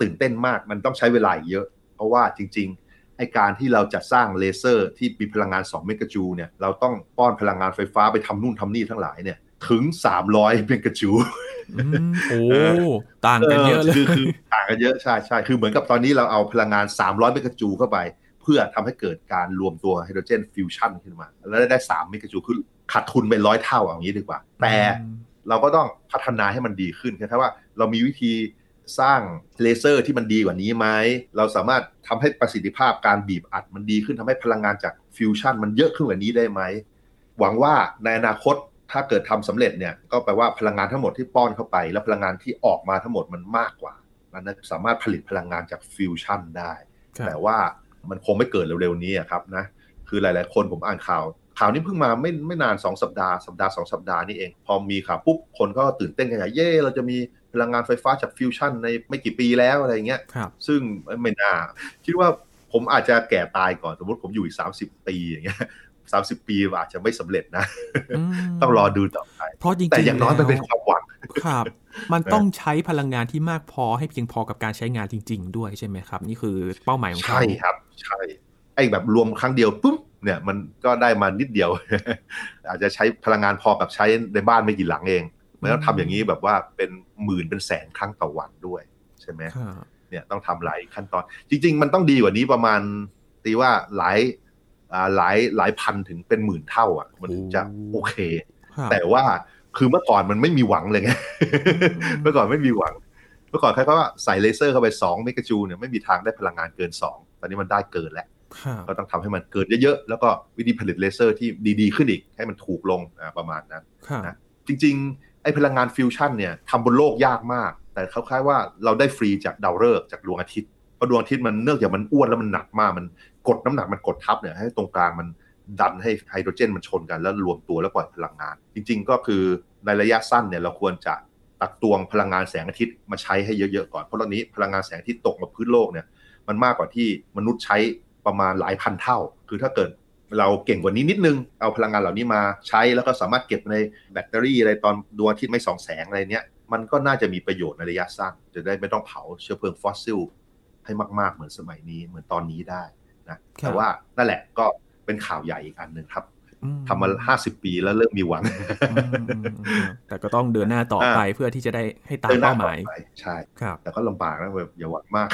ตื่นเต้นมาก มันต้องใช้เวลาเยอะเพราะว่าจริงๆไอการที่เราจะสร้างเลเซอร์ที่มีพลังงาน2เมกะจูลเนี่ยเราต้องป้อนพลังงานไฟฟ้าไปทำนู่นทำนี่ทั้งหลายเนี่ย ถึง300เมกะจูลอืมโอ้ต่างกันเยอะเลยคือคือต่างกันเยอะใช่ใช่คือเหมือนกับตอนนี้เราเอาพลังงาน300เมกะจูลเข้าไป เพื่อทำให้เกิดการรวมตัวไฮโดรเจนฟิวชันขึ้นมา แล้วได้3เมกะจูลคือขาดทุนไปร้อยเท่าอย่างนี้ดีกว่า แต่เราก็ต้องพัฒนาให้มันดีขึ้นแค่ว่าเรามีวิธีสร้างเลเซอร์ที่มันดีกว่านี้ไหม เราสามารถทำให้ประสิทธิภาพการบีบอัดมันดีขึ้นทำให้พลังงานจากฟิวชันมันเยอะขึ้นกว่านี้ได้ไหม หวังว่าในอนาคต ถ้าเกิดทำสำเร็จเนี่ยก็แปลว่าพลังงานทั้งหมดที่ป้อนเข้าไป แล้วพลังงานที่ออกมาทั้งหมดมันมากกว่ามันสามารถผลิตพลังงานจากฟิวชั่นได้ แต่ว่ามันคงไม่เกิดเร็วๆนี้ครับนะคือหลายๆ คนผมอ่านข่าวข่าวนี้เพิ่งมาไม่ไม่นาน 2 สัปดาห์สัปดาห์สองสัปดาห์นี่เอง พอมีข่าวปุ๊บคนก็ตื่นเต้นกันใหญ่เย่เราจะมีพลังงานไฟฟ้าจากฟิวชั่นในไม่กี่ปีแล้วอะไรเงี้ยซึ่งไม่น่าคิดว่าผมอาจจะแก่ตายก่อนสมมติผมอยู่อีก 30 ปีอย่างเงี้ย สามสิบปีอาจจะไม่สำเร็จนะ ต้องรอดูต่อไปเพราะจริงๆแต่อย่างน้อยมันเป็นความหวังครับ มันต้องใช้พลังงานที่มากพอให้เพียงพอกับการใช้งานจริง ๆ ด้วยใช่ไหมครับ นี่คือเป้าหมายของเขาใช่ครับ ใช่ไอ้แบบรวมครั้งเดียวปุ๊บเนี่ยมันก็ได้มานิดเดียว อาจจะใช้พลังงานพอกับใช้ในบ้านไม่กี่หลังเองมันต้องทำอย่างนี้แบบว่าเป็นหมื่นเป็นแสนครั้งต่อวันด้วยใช่ไหมเนี่ยต้องทำหลายขั้นตอน จริง ๆ มันต้องดีกว่านี้ประมาณตีว่าหลาย หลายหลายพันถึงเป็นหมื่นเท่าอะมันถึงจะโอเค แต่ว่าคือเมื่อก่อนมันไม่มีหวังเลยไงเมื่อก่อนไม่มีหวัง เมื่อก่อนใครเขาว่าใส่เลเซอร์เข้าไป2เมกะจูลเนี่ยไม่มีทางได้พลังงานเกิน 2 ตอนนี้มันได้เกินแล้วก็ต้องทำให้มันเกินเยอะๆ แล้วก็วิธีผลิตเลเซอร์ที่ดีๆ ขึ้นอีก ให้มันถูกลงประมาณนั้นนะจริงๆ ไอ้พลังงานฟิวชั่นเนี่ยทำบนโลกยากมาก แต่เขาคล้ายว่าเราได้ฟรีจากดาวฤกษ์จากดวงอาทิตย์ เพราะดวงอาทิตย์มันเนื่องจากมันอ้วนแล้วมันหนักมาก มัน กดน้ำหนักมันกดทับเนี่ยให้ตรงกลางมันดันให้ไฮโดรเจนมันชนกันแล้วรวมตัวแล้วปล่อยพลังงาน จริง ๆ ก็คือในระยะสั้นเนี่ยเราควรจะตักตวงพลังงานแสงอาทิตย์มาใช้ให้เยอะๆก่อนเพราะตอนนี้พลังงานแสงอาทิตย์ตกมาพื้นโลกเนี่ยมันมากกว่าที่มนุษย์ใช้ประมาณหลายพันเท่า คือถ้าเกิดเราเก่งกว่านี้นิดนึง เอาพลังงานเหล่านี้มาใช้แล้วก็สามารถเก็บในแบตเตอรี่อะไรตอนดวงอาทิตย์ไม่ส่องแสงอะไรเนี้ยมันก็น่าจะมีประโยชน์ในระยะสั้นจะได้ไม่ต้องเผาเชื้อเพลิงฟอสซิลให้มากๆเหมือนสมัยนี้เหมือนตอนนี้ได้ นะแต่ว่านั่นแหละก็เป็นข่าวใหญ่อีกอันหนึ่งครับทำมาห้าสิบปีแล้วเริ่มมีหวัง แต่ก็ต้องเดินหน้าต่อไปเพื่อที่จะได้ให้ตามเป้าหมาย ใช่ครับแต่ก็ลำบากนะแบบอย่าหวังมาก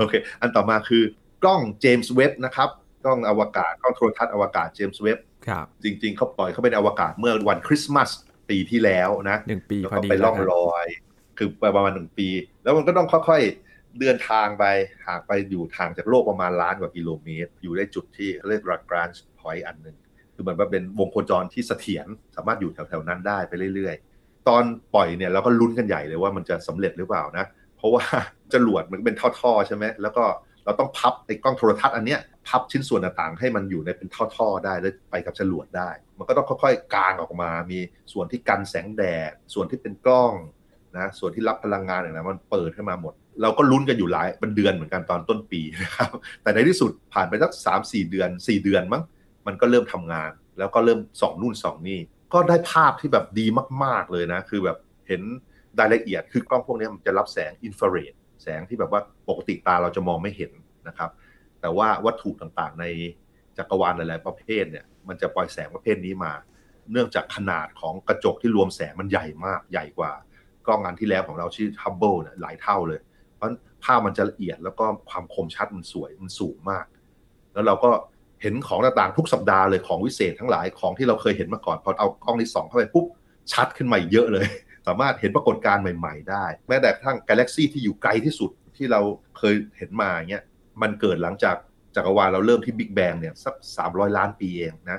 โอเค อันต่อมาคือกล้องเจมส์เว็บนะครับ กล้องอวกาศ กล้องโทรทัศน์อวกาศเจมส์เว็บจริงๆ เขาปล่อยเขาเป็นอวกาศเมื่อวันคริสต์มาสปีที่แล้วนะหนึ่งปีพอดีไปล่องรอย คือประมาณหนึ่งปี แล้วมันก็ต้องค่อย เดินทางไปหากไปอยู่ทางจากโลกประมาณล้านกว่ากิโลเมตร อยู่ได้จุดที่เรียก Lagrange point อันหนึ่งคือเหมือนว่าเป็นวงโคจรที่เสถียรสามารถอยู่แถวๆนั้นได้ไปเรื่อยๆ ตอนปล่อยเนี่ยเราก็ลุ้นกันใหญ่เลยว่ามันจะสำเร็จหรือเปล่านะ เพราะว่าจรวดมันเป็นท่อๆใช่ไหมแล้วก็เราต้องพับไอ้กล้องโทรทัศน์อันเนี้ยพับชิ้นส่วนต่างๆ ให้มันอยู่ในเป็นท่อๆได้แล้วไปกับจรวดได้ มันก็ต้องค่อยๆกางออกมา มีส่วนที่กันแสงแดด ส่วนที่เป็นกล้องนะส่วนที่รับพลังงานอย่างนั้นมันเปิดขึ้นมาหมด เราก็ลุ้นกันอยู่หลายเป็นเดือนเหมือนกันตอนต้นปีนะครับ แต่ในที่สุดผ่านไปสักสามสี่เดือนสี่เดือนมั้งมันก็เริ่มทำงาน แล้วก็เริ่มส่องนู่นส่องนี่ ก็ได้ภาพที่แบบดีมาก ๆเลยนะ คือแบบเห็นรายละเอียดคือกล้องพวกนี้มันจะรับแสงอินฟราเรดแสงที่แบบว่าปกติตาเราจะมองไม่เห็นนะครับ แต่ว่าวัตถุต่างๆในจักรวาลหลาย ๆ ประเภทเนี่ยมันจะปล่อยแสงประเภทนี้มา เนื่องจากขนาดของกระจกที่รวมแสงมันใหญ่มากใหญ่กว่ากล้องอันที่แล้วของเราชื่อ Hubble เนี่ยหลายเท่าเลย พราะภาพมันจะละเอียดแล้วก็ความคมชัดมันสวยมันสูงมาก แล้วเราก็เห็นของต่างๆทุกสัปดาห์เลยของวิเศษทั้งหลายของที่เราเคยเห็นมาก่อนพอเอากล้องที่สองเข้าไปปุ๊บชัดขึ้นมาเยอะเลย สามารถเห็นปรากฏการณ์ใหม่ ๆ ได้ แม้แต่ทั้งกาแล็กซี่ที่อยู่ไกลที่สุดที่เราเคยเห็นมาเนี้ยมันเกิดหลังจากจักรวาลเราเริ่มที่บิ๊กแบงเนี่ยสักสามร้อยล้านปีเองนะ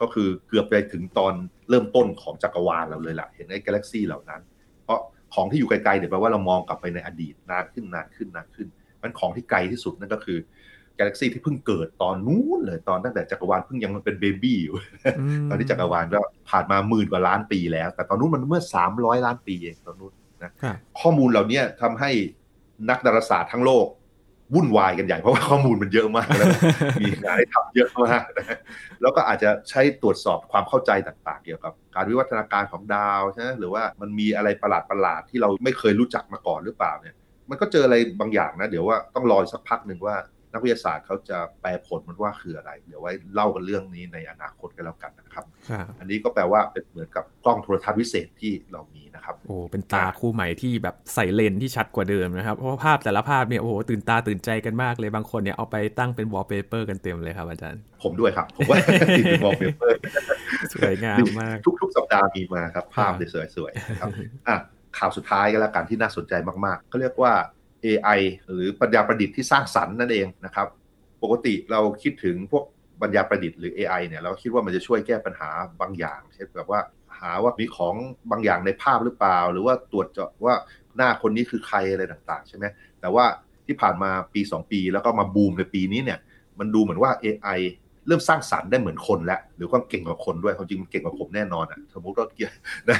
ก็คือเกือบไปถึงตอนเริ่มต้นของจักรวาลเราเลยล่ะเห็นไอ้กาแล็กซี่เหล่านั้น เพราะ ของที่อยู่ไกลๆเนี่ยแปลว่าเรามองกลับไปในอดีตนานขึ้นนานขึ้นนานขึ้นมันของที่ไกลที่สุดนั่นก็คือกาแล็กซี่ที่เพิ่งเกิดตอนนู้นเลยตอนตั้งแต่จักรวาลเพิ่งยังเป็นเบบี้อยู่ ตอนที่จักรวาลก็ผ่านมาหมื่นกว่าล้านปีแล้ว แต่ตอนนู้นมันเมื่อสามร้อยล้านปีเองตอนนู้นนะข้อมูลเหล่านี้ทำให้นักดาราศาสตร์ทั้งโลก วุ่นวายกันใหญ่เพราะว่าข้อมูลมันเยอะมากแล้วมีงานให้ทำเยอะมากนะแล้วก็อาจจะใช้ตรวจสอบความเข้าใจต่าง ๆ เกี่ยวกับ การวิวัฒนาการของดาวใช่ไหมหรือว่ามันมีอะไรประหลาดๆที่เราไม่เคยรู้จักมาก่อนหรือเปล่าเนี่ยมันก็เจออะไรบางอย่างนะ เดี๋ยวว่าต้องรอสักพักหนึ่งว่า นักวิทยาศาสตร์เขาจะแปลผลมันว่าคืออะไร เดี๋ยวไว้เล่ากันเรื่องนี้ในอนาคตกันแล้วกันนะครับ อันนี้ก็แปลว่าเป็นเหมือนกับกล้องโทรทัศน์วิเศษที่เรามีนะครับโอ้เป็นตาคู่ใหม่ที่แบบใส่เลนส์ที่ชัดกว่าเดิมนะครับ เพราะว่าภาพแต่ละภาพเนี่ยโอ้โหตื่นตาตื่นใจกันมากเลยบางคนเนี่ยเอาไปตั้งเป็นวอลเปเปอร์กันเต็มเลยครับอาจารย์ ผมด้วยครับ ผมว่าติดวอลเปเปอร์สวยงามมากทุก ๆ สัปดาห์มีมาครับภาพสวยๆครับอะข่าวสุดท้ายก็แล้วกันที่น่าสนใจมากๆก็เรียกว่า AI หรือปัญญาประดิษฐ์ที่สร้างสรรค์นั่นเองนะครับ ปกติเราคิดถึงพวกปัญญาประดิษฐ์หรือ AI เนี่ยเราคิดว่ามันจะช่วยแก้ปัญหาบางอย่าง เช่นแบบว่าหาว่ามีของบางอย่างในภาพหรือเปล่า หรือว่าตรวจเจาะว่าหน้าคนนี้คือใครอะไรต่างๆ ใช่ไหมแต่ว่าที่ผ่านมาปี 2 ปี แล้วก็มาบูมในปีนี้เนี่ยมันดูเหมือนว่า AI เริ่มสร้างสรรค์ได้เหมือนคนแล้ว หรือความเก่งกว่าคนด้วยความจริงมันเก่งกว่าผมแน่นอนอะสมมติว่าเกี่ยนะ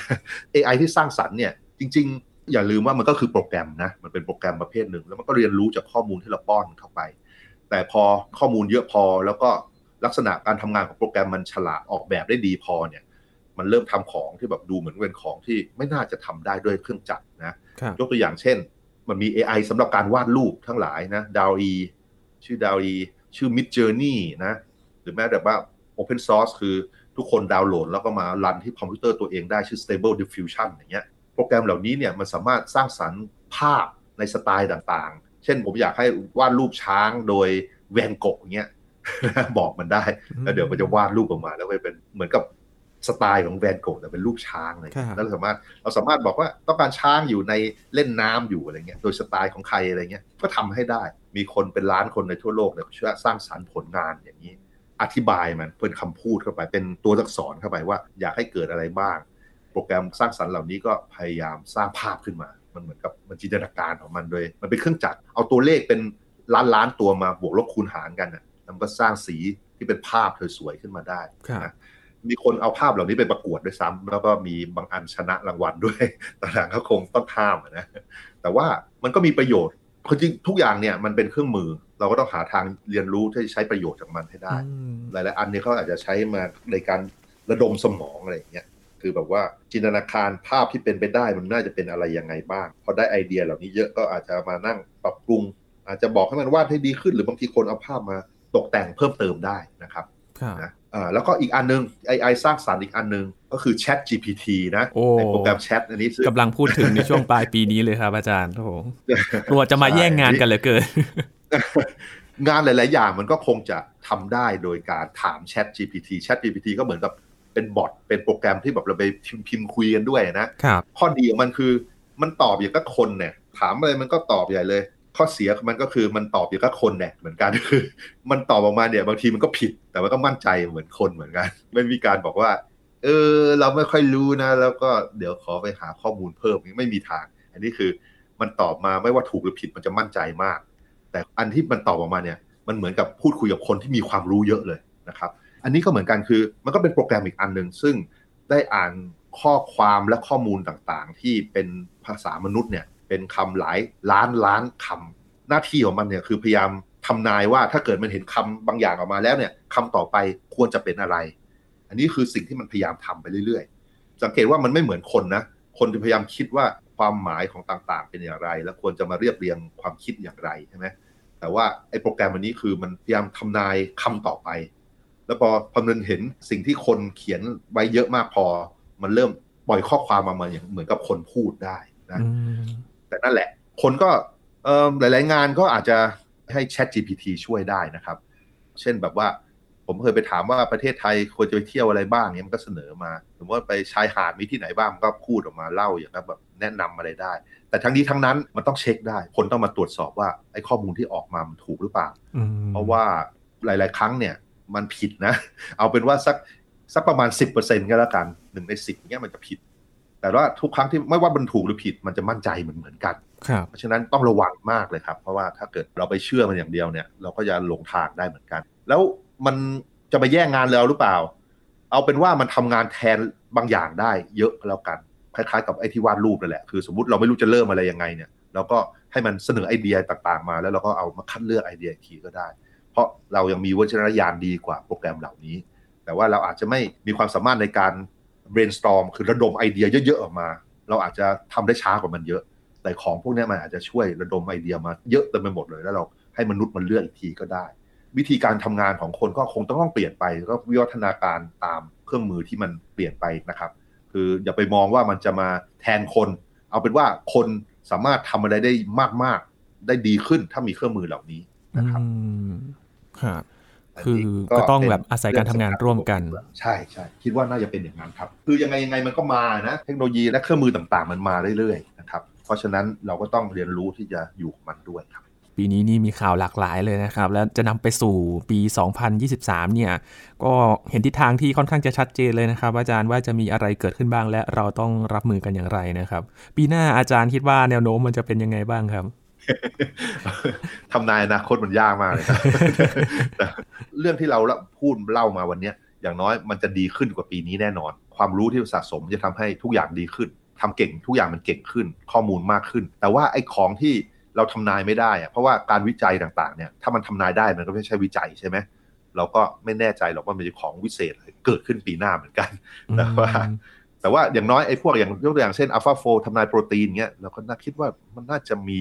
AI ที่สร้างสรรค์เนี่ยจริง ๆ อย่าลืมว่ามันก็คือโปรแกรมนะ มันเป็นโปรแกรมประเภทหนึ่ง แล้วมันก็เรียนรู้จากข้อมูลที่เราป้อนเข้าไป แต่พอข้อมูลเยอะพอแล้วก็ลักษณะการทำงานของโปรแกรมมันฉลาดออกแบบได้ดีพอเนี่ย มันเริ่มทำของที่แบบดูเหมือนเป็นของที่ไม่น่าจะทำได้ด้วยเครื่องจักรนะ ยกตัวอย่างเช่น มันมี AI สำหรับการวาดรูปทั้งหลายนะดาวอีชื่อดาวอีชื่อ Mid Journey นะ หรือแม้แต่ว่า Open Source คือทุกคนดาวน์โหลดแล้วก็มารันที่คอมพิวเตอร์ตัวเองได้ชื่อ Stable Diffusion อย่างเงี้ย โปรแกรมเหล่านี้เนี่ยมันสามารถสร้างสรรค์ภาพในสไตล์ต่างๆ เช่นผมอยากให้วาดรูปช้างโดยแวนโก๊ะเงี้ยบอกมันได้ แล้วเดี๋ยวมันจะวาดรูปออกมา แล้วไปเป็นเหมือนกับสไตล์ของแวนโก๊ะแต่เป็นรูปช้างเลยแล้วเราสามารถเราสามารถบอกว่าต้องการช้างอยู่ในเล่นน้ำอยู่อะไรเงี้ยโดยสไตล์ของใครอะไรเงี้ยก็ทำให้ได้มีคนเป็นล้านคนในทั่วโลกเนี่ยช่วยสร้างสรรค์ผลงานอย่างนี้ อธิบายมันเป็นคำพูดเข้าไปเป็นตัวอักษรเข้าไปว่า อยากให้เกิดอะไรบ้าง โปรแกรมสร้างสรรค์เหล่านี้ก็พยายามสร้างภาพขึ้นมา มันเหมือนกับมันจินตนาการของมันโดย มันเป็นเครื่องจักรเอาตัวเลขเป็นล้านล้านตัวมาบวกลบคูณหารกันอะมันก็สร้างสีที่เป็นภาพเธอสวยขึ้นมาได้นะมีคนเอาภาพเหล่านี้ไปประกวดด้วยซ้ำแล้วก็มีบางอันชนะรางวัลด้วยต่างๆก็คงต้องข้ามนะแต่ว่ามันก็มีประโยชน์คือจริงทุกอย่างเนี่ยมันเป็นเครื่องมือ เราก็ต้องหาทางเรียนรู้ที่จะใช้ประโยชน์จากมันให้ได้ หลายๆอันนี้เขาอาจจะใช้มาในการระดมสมองอะไรอย่างเงี้ย คือแบบว่าจินตนาการภาพที่เป็นไปได้มันน่าจะเป็นอะไรยังไงบ้าง พอได้ไอเดียเหล่านี้เยอะก็อาจจะมานั่งปรับปรุง อาจจะบอกให้มันวาดให้ดีขึ้น หรือบางทีคนเอาภาพมาตกแต่งเพิ่มเติมได้นะครับนะแล้วก็อีกอันนึงไอไอสร้างสารรค์อีกอันนึง ก็คือ Chat GPT นะในโปรแกรมแชทอันนี้กำลังพูดถึงในช่วงปลายปีนี้เลยครับอาจารย์โอ้โหกลัวจะมาแย่งงานกันเลยเกินงานหลาย ๆ อย่างมันก็คงจะทำได้โดยการถาม Chat GPT Chat GPT ก็เหมือนกับ เป็นบอทเป็นโปรแกรมที่แบบเราไปพิมพ์คุยกันด้วยนะครับข้อดีของมันคือมันตอบอย่างก็คนเนี่ย ถามอะไรมันก็ตอบใหญ่เลย ข้อเสียมันก็คือมันตอบอย่างก็คนเนี่ยเหมือนกันคือ มันตอบออกมาเนี่ยบางทีมันก็ผิด แต่ว่าก็มั่นใจเหมือนคนเหมือนกันไม่มีการบอกว่า เออ เราไม่ค่อยรู้นะ แล้วก็เดี๋ยวขอไปหาข้อมูลเพิ่มไม่มีทาง อันนี้คือมันตอบมาไม่ว่าถูกหรือผิดมันจะมั่นใจมาก แต่อันที่มันตอบออกมาเนี่ย มันเหมือนกับพูดคุยกับคนที่มีความรู้เยอะเลยนะครับ อันนี้ก็เหมือนกันคือ มันก็เป็นโปรแกรมอีกอันหนึ่งซึ่งได้อ่านข้อความและข้อมูลต่างๆ ที่เป็นภาษามนุษย์เนี่ยเป็นคำหลายล้านล้านคำหน้าที่ของมันเนี่ยคือพยายามทำนายว่าถ้าเกิดมันเห็นคำบางอย่างออกมาแล้วเนี่ยคำต่อไปควรจะเป็นอะไร อันนี้คือสิ่งที่มันพยายามทำไปเรื่อยๆ สังเกตว่ามันไม่เหมือนคนนะคนจะพยายามคิดว่าความหมายของต่างๆ เป็นอย่างไร และควรจะมาเรียบเรียงความคิดอย่างไรใช่ไหมแต่ว่าไอ้โปรแกรมอันนี้คือมันพยายามทำนายคำต่อไป แล้วพอพอมันเห็นสิ่งที่คนเขียนไว้เยอะมากพอ มันเริ่มปล่อยข้อความมาเหมือนเหมือนกับคนพูดได้นะแต่นั่นแหละ คนก็หลาย ๆ งานก็อาจจะให้ Chat GPT ช่วยได้นะครับ เช่นแบบว่า ผมเคยไปถามว่าประเทศไทยควรจะไปเที่ยวอะไรบ้างเนี่ยมันก็เสนอมาสมมติว่าไปชายหาดมีที่ไหนบ้างก็พูดออกมาเล่าอย่างแบบแนะนำอะไรได้ แต่ทั้งนี้ทั้งนั้นมันต้องเช็คได้ คนต้องมาตรวจสอบว่าไอ้ข้อมูลที่ออกมามันถูกหรือเปล่า เพราะว่าหลาย ๆ ครั้งเนี่ย มันผิดนะ เอาเป็นว่าสักสักประมาณสิบเปอร์เซ็นก็แล้วกันหนึ่งในสิบเนี้ยมันจะผิด แต่ว่าทุกครั้งที่ไม่ว่ามันถูกหรือผิดมันจะมั่นใจเหมือนเหมือนกันเพราะฉะนั้นต้องระวังมากเลยครับ เพราะว่าถ้าเกิดเราไปเชื่อมันอย่างเดียวเนี่ยเราก็จะหลงทางได้เหมือนกัน แล้วมันจะไปแย่งงานเราหรือเปล่า เอาเป็นว่ามันทำงานแทนบางอย่างได้เยอะแล้วกัน คล้ายๆกับไอ้ที่วาดรูปนั่นแหละคือสมมติเราไม่รู้จะเริ่มอะไรยังไงเนี่ยเราก็ให้มันเสนอไอเดียต่างๆ มา แล้วเราก็เอามาคัดเลือกไอเดียอีกทีก็ได้ เพราะเรายังมีวิจารณญาณดีกว่าโปรแกรมเหล่านี้ แต่ว่าเราอาจจะไม่มีความสามารถในการ brainstorm คือระดมไอเดียเยอะๆออกมา เราอาจจะทำได้ช้ากว่ามันเยอะ แต่ของพวกนี้มันอาจจะช่วยระดมไอเดียมาเยอะเต็มไปหมดเลย แล้วเราให้มนุษย์มันเลือกอีกทีก็ได้ วิธีการทำงานของคนก็คงต้องต้องเปลี่ยนไปก็วิวัฒนาการตามเครื่องมือที่มันเปลี่ยนไปนะครับ คืออย่าไปมองว่ามันจะมาแทนคน เอาเป็นว่าคนสามารถทำอะไรได้มากๆ ได้ดีขึ้นถ้ามีเครื่องมือเหล่านี้นะครับ ครับคือก็ต้องแบบอาศัยการทำงานร่วมกัน ใช่ใช่คิดว่าน่าจะเป็นอย่างนั้นครับ คือยังไงยังไงมันก็มานะเทคโนโลยีและเครื่องมือต่างๆ มันมาเรื่อยๆนะครับเพราะฉะนั้นเราก็ต้องเรียนรู้ที่จะอยู่กับมันด้วยครับ ปีนี้นี่มีข่าวหลากหลายเลยนะครับ แล้วจะนำไปสู่ปี 2023 เนี่ย ก็เห็นทิศทางที่ค่อนข้างจะชัดเจนเลยนะครับ อาจารย์ว่าจะมีอะไรเกิดขึ้นบ้างและเราต้องรับมือกันอย่างไรนะครับ ปีหน้าอาจารย์คิดว่าแนวโน้มมันจะเป็นยังไงบ้างครับ ทำนายอนาคตมันยากมากเลยครับเรื่องที่เราพูดเล่ามาวันนี้อย่างน้อยมันจะดีขึ้นกว่าปีนี้แน่นอน ความรู้ที่สะสมจะทำให้ทุกอย่างดีขึ้นทำเก่งทุกอย่างมันเก่งขึ้น ข้อมูลมากขึ้น แต่ว่าไอ้ของที่เราทำนายไม่ได้อะเพราะว่าการวิจัยต่างๆเนี่ยถ้ามันทำนายได้มันก็ไม่ใช่วิจัยใช่ไหมเราก็ไม่แน่ใจหรอกว่ามันจะของวิเศษเกิดขึ้นปีหน้าเหมือนกันแต่ว่าแต่ว่าอย่างน้อยไอ้พวกอย่างยกตัวอย่างเช่นอัลฟาโฟทำนายโปรตีนเงี้ยเราก็น่าคิดว่ามันน่าจะมี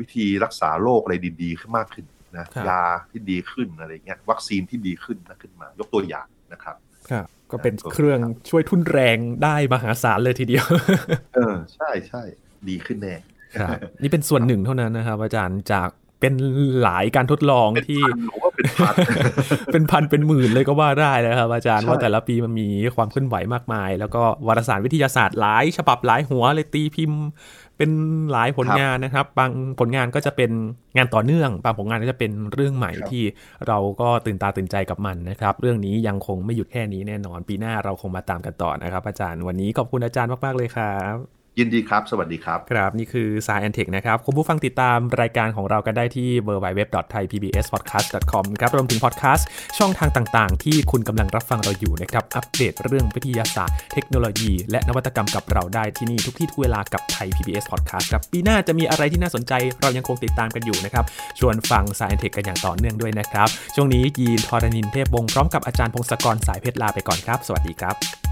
วิธีรักษาโรคอะไรดีๆขึ้นมากขึ้นนะครับยาที่ดีขึ้นอะไรเงี้ยวัคซีนที่ดีขึ้นนะขึ้นมา ยกตัวอย่างนะครับครับก็เป็นเครื่องช่วยทุ่นแรงได้มหาศาลเลยทีเดียว เออ ใช่ใช่ดีขึ้นแน่ครับนี่เป็นส่วนหนึ่งเท่านั้นนะครับ อาจารย์จากเป็นหลายการทดลองที่ผมว่าเป็นพันเป็นพันเป็นหมื่นเลยก็ว่าได้นะครับ อาจารย์ใช่ว่าแต่ละปีมันมีความเคลื่อนไหวมากมาย แล้วก็วารสารวิทยาศาสตร์หลายฉบับหลายหัวเลยตีพิมพ์ เป็นหลายผลงานนะครับ บางผลงานก็จะเป็นงานต่อเนื่อง บางผลงานก็จะเป็นเรื่องใหม่ที่เราก็ตื่นตาตื่นใจกับมันนะครับ เรื่องนี้ยังคงไม่หยุดแค่นี้แน่นอน ปีหน้าเราคงมาตามกันต่อนะครับ อาจารย์วันนี้ขอบคุณอาจารย์มากๆเลยครับ ยินดีครับ สวัสดีครับ ครับ นี่คือ s ายแอนเทคนะครับ คุณผู้ฟังติดตามรายการของเรากันได้ที่ www.thaipbspodcast.com ครับ รวมถึงพอดแคสต์ช่องทางต่างๆ ที่คุณกำลังรับฟังเราอยู่นะครับ อัปเดตเรื่องวิทยาศาสตร์ เทคโนโลยี และนวัตกรรมกับเราได้ที่นี่ทุกที่ทุกเวลากับไทย PBS Podcast ครับ ปีหน้าจะมีอะไรที่น่าสนใจเรายังคงติดตามกันอยู่นะครับ ชวนฟัง s ายแอนเทคกันอย่างต่อเนื่องด้วยนะครับ ช่วงนี้ยีนทอรานินเทพวงศ์พร้อมกับอาจารย์พงศกรสายเพชรลาไปก่อนครับ สวัสดีครับ